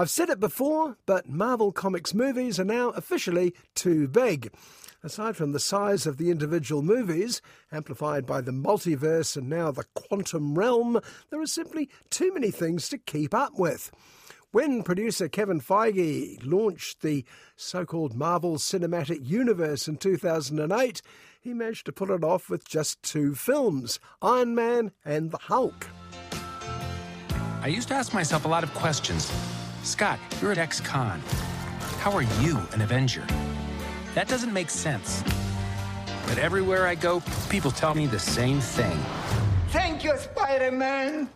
I've said it before, but Marvel Comics movies are now officially too big. Aside from the size of the individual movies, amplified by the multiverse and now the quantum realm, there are simply too many things to keep up with. When producer Kevin Feige launched the so called Marvel Cinematic Universe in 2008, he managed to pull it off with just two films Iron Man and the Hulk. I used to ask myself a lot of questions. Scott, you're at X Con. How are you an Avenger? That doesn't make sense. But everywhere I go, people tell me the same thing. Thank you, Spider Man.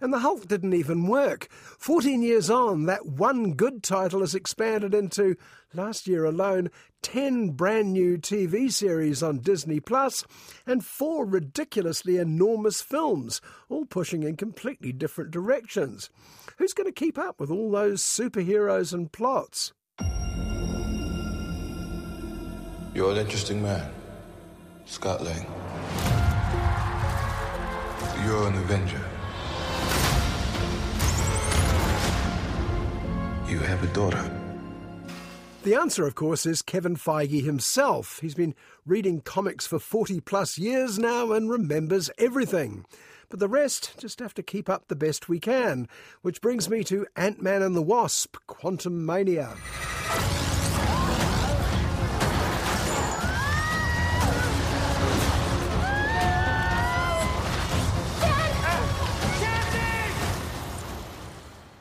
And the Hulk didn't even work. 14 years on, that one good title has expanded into, last year alone, 10 brand new TV series on Disney Plus and four ridiculously enormous films, all pushing in completely different directions. Who's going to keep up with all those superheroes and plots? You're an interesting man, Scott Lang. You're an Avenger. You have a daughter. The answer, of course, is Kevin Feige himself. He's been reading comics for 40 plus years now and remembers everything. But the rest just have to keep up the best we can. Which brings me to Ant Man and the Wasp Quantumania.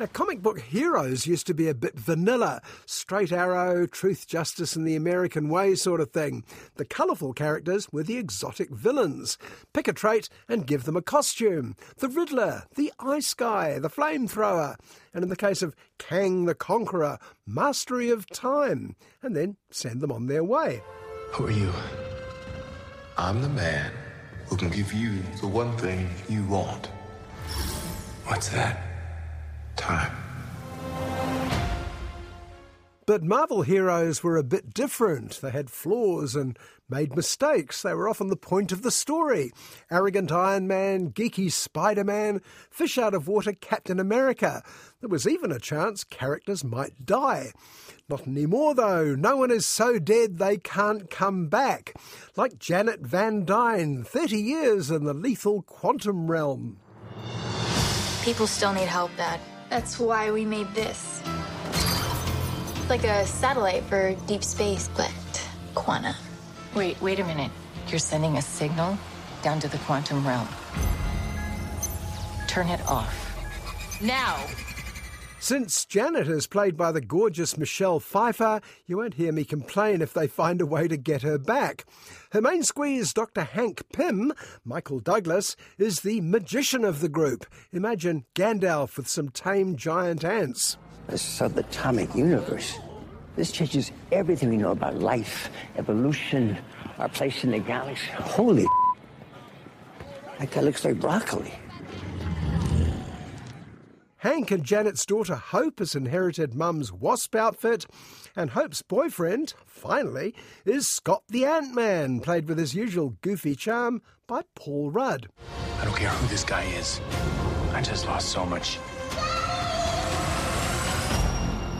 Now, comic book heroes used to be a bit vanilla straight arrow, truth, justice, and the American way sort of thing. The colourful characters were the exotic villains. Pick a trait and give them a costume. The Riddler, the Ice Guy, the Flamethrower, and in the case of Kang the Conqueror, mastery of time, and then send them on their way. Who are you? I'm the man who can give you the one thing you want. What's that? Time. But Marvel heroes were a bit different. They had flaws and made mistakes. They were often the point of the story. Arrogant Iron Man, geeky Spider Man, fish out of water Captain America. There was even a chance characters might die. Not anymore, though. No one is so dead they can't come back. Like Janet Van Dyne, 30 years in the lethal quantum realm. People still need help, Dad. That's why we made this. Like a satellite for deep space, but quanta. Wait, wait a minute. You're sending a signal down to the quantum realm. Turn it off. Now! Since Janet is played by the gorgeous Michelle Pfeiffer, you won't hear me complain if they find a way to get her back. Her main squeeze, Dr. Hank Pym, Michael Douglas, is the magician of the group. Imagine Gandalf with some tame giant ants. This subatomic universe. This changes everything we know about life, evolution, our place in the galaxy. Holy that looks like broccoli. Hank and Janet's daughter Hope has inherited Mum's wasp outfit, and Hope's boyfriend, finally, is Scott the Ant Man, played with his usual goofy charm by Paul Rudd. I don't care who this guy is. I just lost so much.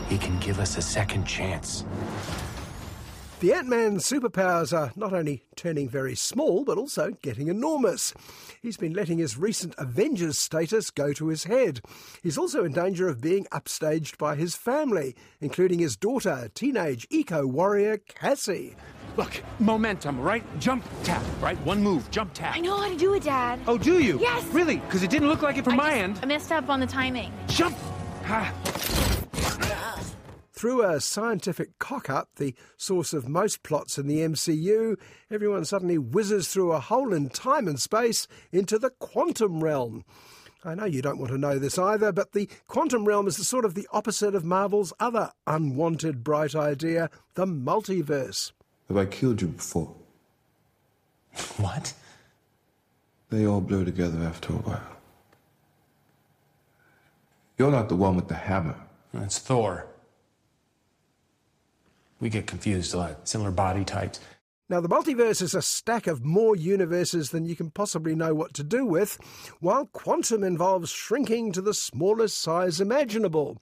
He can give us a second chance. The Ant Man's superpowers are not only turning very small, but also getting enormous. He's been letting his recent Avengers status go to his head. He's also in danger of being upstaged by his family, including his daughter, teenage eco warrior Cassie. Look, momentum, right? Jump tap, right? One move, jump tap. I know how to do it, Dad. Oh, do you? Yes. Really? Because it didn't look like it from I my just- end. I messed up on the timing. Jump! Ah. Through a scientific cock up, the source of most plots in the MCU, everyone suddenly whizzes through a hole in time and space into the quantum realm. I know you don't want to know this either, but the quantum realm is the sort of the opposite of Marvel's other unwanted bright idea, the multiverse. Have I killed you before? What? They all blur together after a while. You're not the one with the hammer. That's Thor. We get confused a lot. Similar body types. Now, the multiverse is a stack of more universes than you can possibly know what to do with, while quantum involves shrinking to the smallest size imaginable.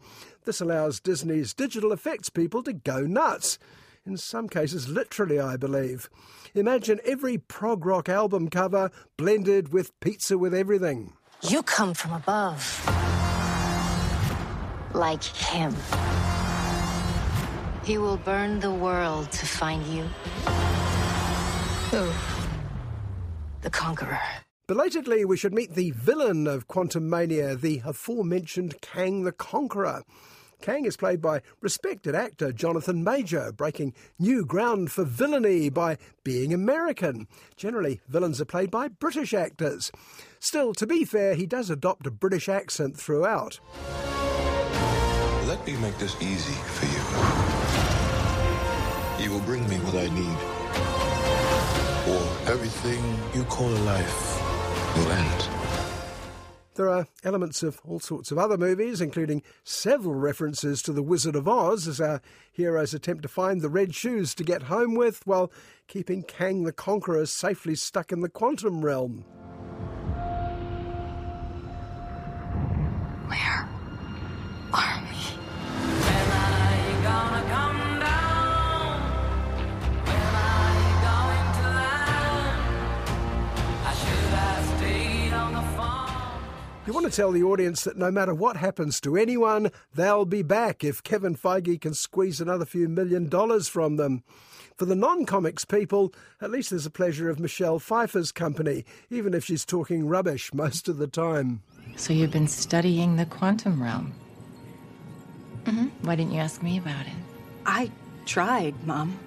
This allows Disney's digital effects people to go nuts. In some cases, literally, I believe. Imagine every prog rock album cover blended with pizza with everything. You come from above. Like him. He will burn the world to find you. Who? The Conqueror. Belatedly, we should meet the villain of Quantumania, the aforementioned Kang the Conqueror. Kang is played by respected actor Jonathan Majors, breaking new ground for villainy by being American. Generally, villains are played by British actors. Still, to be fair, he does adopt a British accent throughout. Let me make this easy for you. You will bring me what I need. Or everything you call a life will end. There are elements of all sorts of other movies, including several references to The Wizard of Oz, as our heroes attempt to find the red shoes to get home with while keeping Kang the Conqueror safely stuck in the quantum realm. Where want to tell the audience that no matter what happens to anyone, they'll be back if Kevin Feige can squeeze another few million dollars from them. For the non comics people, at least there's a pleasure of Michelle Pfeiffer's company, even if she's talking rubbish most of the time. So you've been studying the quantum realm? Mm-hmm. Why didn't you ask me about it? I tried, Mom.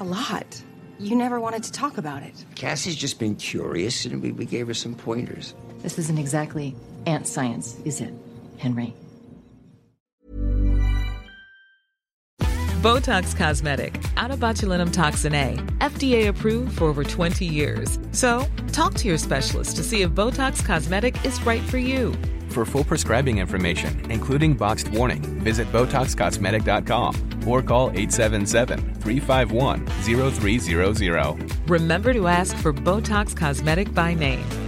A lot. You never wanted to talk about it. Cassie's just been curious, and we, we gave her some pointers. This isn't exactly ant science, is it, Henry? Botox Cosmetic, out of botulinum toxin A, FDA approved for over 20 years. So, talk to your specialist to see if Botox Cosmetic is right for you. For full prescribing information, including boxed warning, visit BotoxCosmetic.com or call 877-351-0300. Remember to ask for Botox Cosmetic by name.